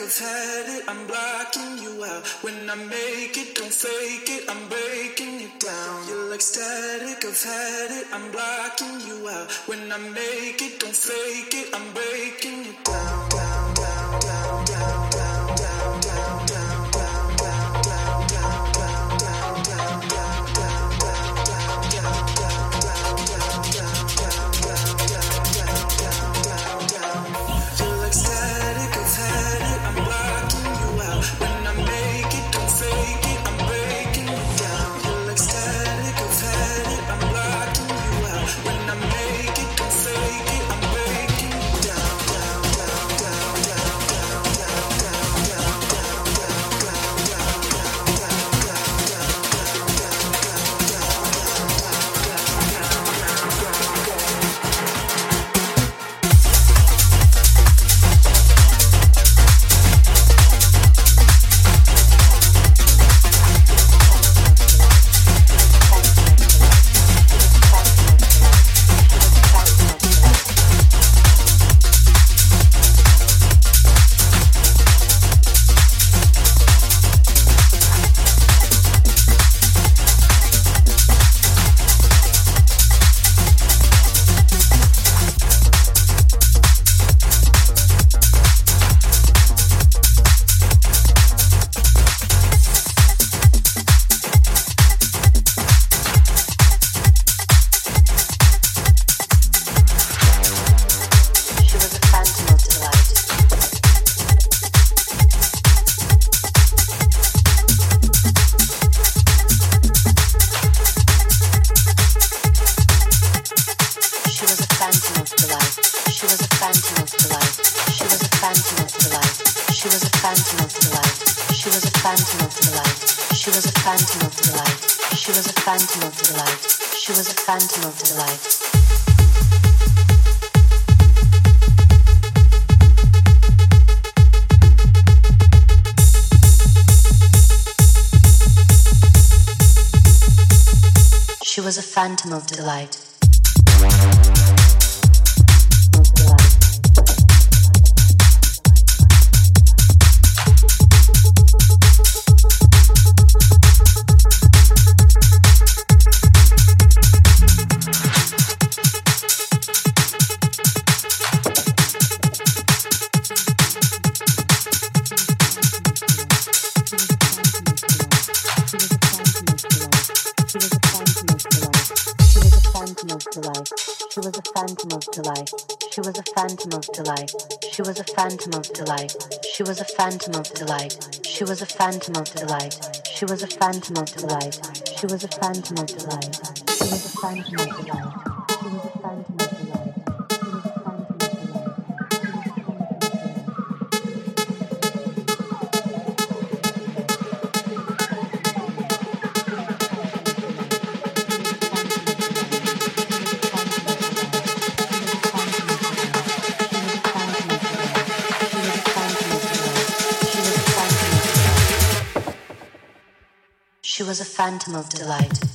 I've had it, I'm blocking you out. When I make it, don't fake it, I'm breaking it down. You're like static, I've had it, I'm blocking you out. When I make it, don't fake it, I'm breaking down. down, was a phantom of delight. Delight. She was a phantom of delight. She was a phantom of delight. She was a phantom of delight. She was a phantom of delight. She was a phantom of delight. She was a phantom of delight. She was a phantom of delight. She was a phantom phantom of delight.